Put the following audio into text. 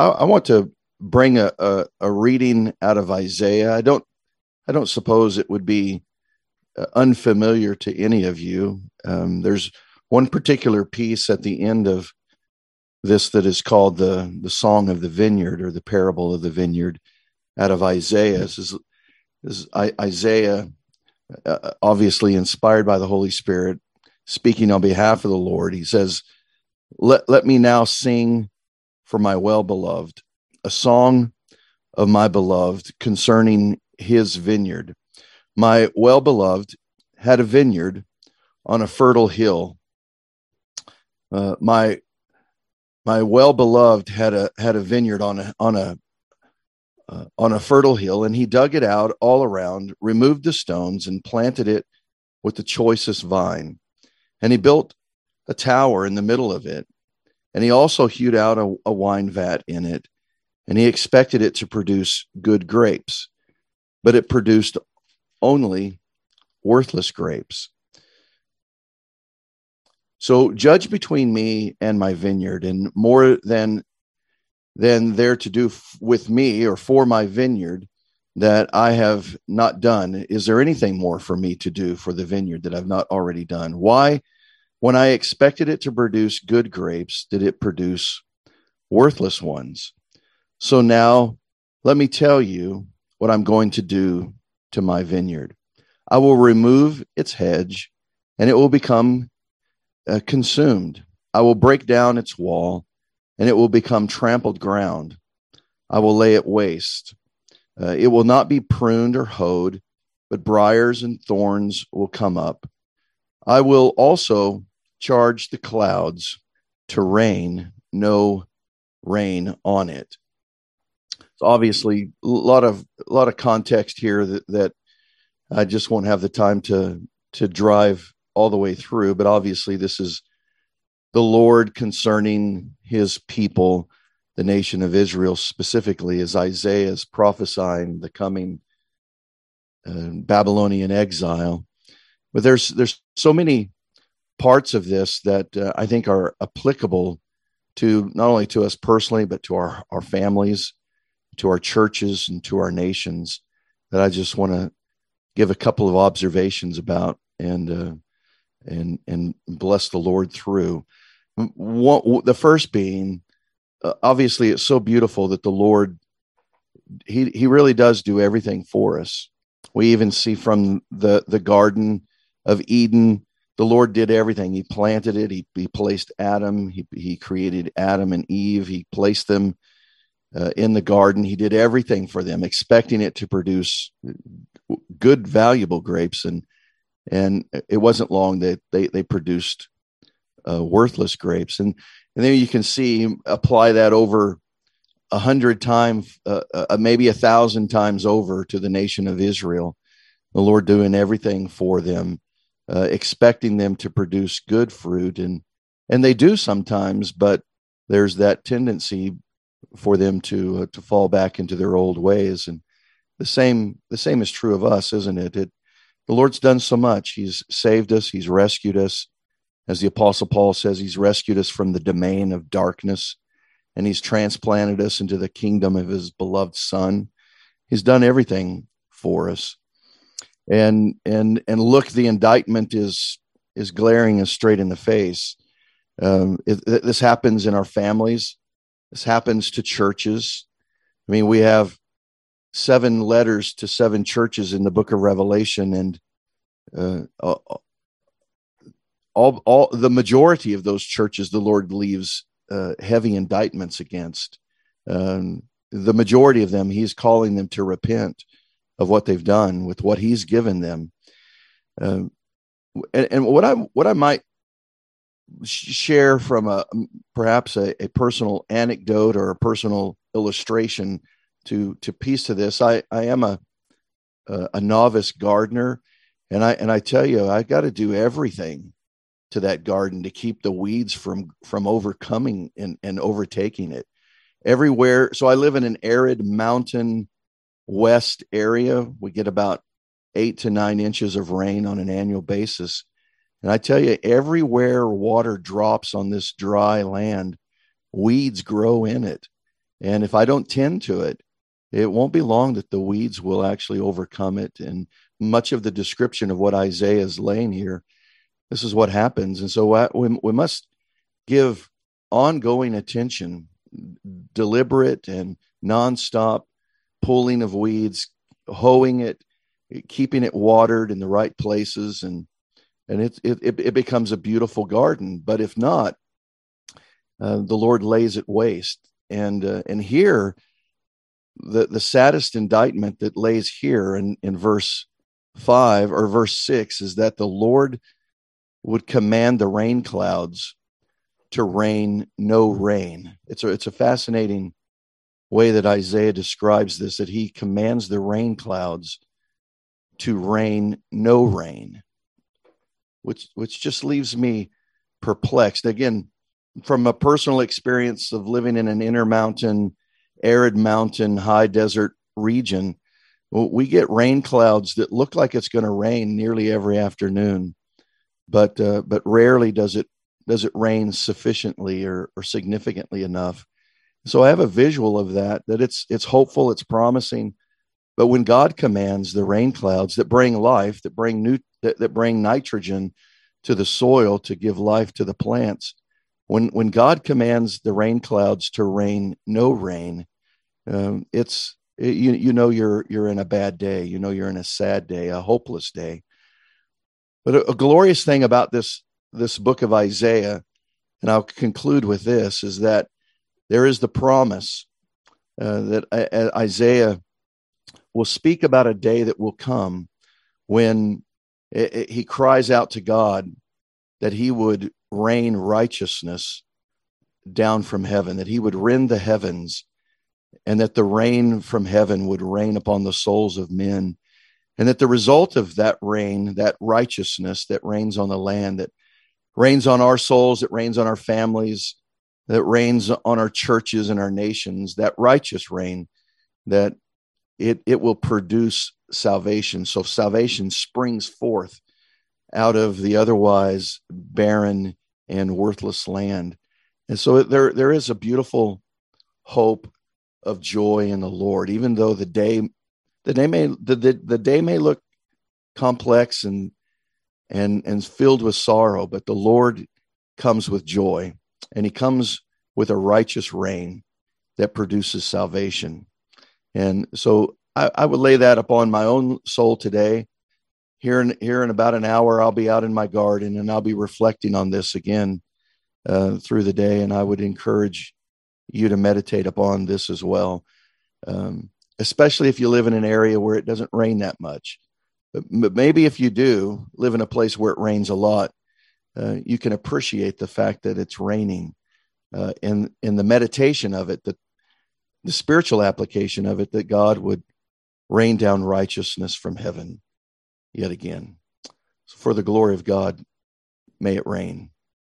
I, I want to bring a, a, a reading out of Isaiah. I don't I don't suppose it would be uh, unfamiliar to any of you. Um, there's one particular piece at the end of this that is called the the Song of the Vineyard or the Parable of the Vineyard out of Isaiah. This is, this is Isaiah, uh, obviously inspired by the Holy Spirit, speaking on behalf of the Lord. He says, "Let let me now sing for my well beloved a song of my beloved concerning his vineyard. My well beloved had a vineyard on a fertile hill. Uh, my my well beloved had a had a vineyard on a on a uh, on a fertile hill, and he dug it out all around, removed the stones, and planted it with the choicest vine. And he built a tower in the middle of it, and he also hewed out a, a wine vat in it, and he expected it to produce good grapes, but it produced only worthless grapes. So judge between me and my vineyard, and more than than there to do f- with me or for my vineyard that I have not done. Is there anything more for me to do for the vineyard that I've not already done? Why, when I expected it to produce good grapes, did it produce worthless ones? So now let me tell you what I'm going to do to my vineyard. I will remove its hedge and it will become uh, consumed. I will break down its wall and it will become trampled ground. I will lay it waste. Uh, it will not be pruned or hoed, but briars and thorns will come up. I will also charge the clouds to rain no rain on it It's obviously a lot of a lot of context here that, that I just won't have the time to to drive all the way through. But obviously, this is the Lord concerning His people, the nation of Israel specifically, as Isaiah is prophesying the coming uh, Babylonian exile. But there's there's so many parts of this that uh, I think are applicable to not only to us personally, but to our our families to our churches and to our nations that I just want to give a couple of observations about and uh, and and bless the Lord through. One, the first being, uh, obviously, it's so beautiful that the Lord he he really does do everything for us. We even see from the the Garden of Eden, the Lord did everything. He planted it. He he placed Adam. He he created Adam and Eve. He placed them uh, in the garden. He did everything for them, expecting it to produce good, valuable grapes, and and it wasn't long that they they produced uh, worthless grapes. And and then you can see apply that over a hundred times, uh, uh, maybe a thousand times over to the nation of Israel. The Lord doing everything for them, uh, expecting them to produce good fruit, and and they do sometimes, but there's that tendency for them to uh, to fall back into their old ways and the same the same is true of us isn't it? It the lord's done so much. He's saved us. He's rescued us. As the apostle paul says he's rescued us from the domain of darkness and he's transplanted us into the kingdom of his beloved son. He's done everything for us and and and look the indictment is is glaring us straight in the face um, it, this happens in our families this happens to churches. I mean, we have seven letters to seven churches in the book of Revelation, and uh, all, all the majority of those churches, the Lord leaves uh, heavy indictments against. Um, the majority of them, He's calling them to repent of what they've done with what He's given them. Um, and, and what I what I might share from a perhaps a, a, personal anecdote or a personal illustration to to piece to this. I I am a a, novice gardener, and I and I tell you I've got to do everything to that garden to keep the weeds from from overcoming and, and overtaking it everywhere. So I live in an arid mountain west area. We get about eight to nine inches of rain on an annual basis and I tell you, everywhere water drops on this dry land, weeds grow in it. And if I don't tend to it, it won't be long that the weeds will actually overcome it. And much of the description of what Isaiah is laying here, this is what happens. And so uh, we, we must give ongoing attention, deliberate and nonstop pulling of weeds, hoeing it, keeping it watered in the right places, and and it it, it becomes a beautiful garden. But if not, uh, the Lord lays it waste. And uh, and here, the the saddest indictment that lays here in in verse five or verse six is that the Lord would command the rain clouds to rain no rain. It's a it's a fascinating way that Isaiah describes this that he commands the rain clouds to rain no rain, which which just leaves me perplexed. Again, from a personal experience of living in an intermountain, arid mountain, high desert region, we get rain clouds that look like it's going to rain nearly every afternoon, but uh, but rarely does it does it rain sufficiently or, or significantly enough. So I have a visual of that that it's it's hopeful, it's promising, but when God commands the rain clouds that bring life, that bring new that, that bring nitrogen to the soil to give life to the plants, when when God commands the rain clouds to rain no rain, um, it's it, you you know you're you're in a bad day. You know you're in a sad day, a hopeless day. But a, a glorious thing about this this book of Isaiah, and I'll conclude with this, is that there is the promise uh, that uh, Isaiah will speak about a day that will come when it, it, he cries out to God that he would rain righteousness down from heaven, that he would rend the heavens, and that the rain from heaven would rain upon the souls of men. And that the result of that rain, that righteousness that rains on the land, that rains on our souls, that rains on our families, that reigns on our churches and our nations, that righteous reign, that it, it will produce salvation. So salvation springs forth out of the otherwise barren and worthless land. And so there, there is a beautiful hope of joy in the Lord, even though the day, the day may, the, the, the day may look complex and, and, and filled with sorrow, but the Lord comes with joy and he comes with a righteous rain that produces salvation. And so I, I would lay that upon my own soul today. Here in here in about an hour i'll be out in my garden and i'll be reflecting on this again uh, through the day. And i would encourage you to meditate upon this as well um, especially if you live in an area where it doesn't rain that much. But, but, maybe if you do live in a place where it rains a lot uh, you can appreciate the fact that it's raining uh, in in the meditation of it that the spiritual application of it that god would rain down righteousness from heaven yet again. So for the glory of God, may it rain.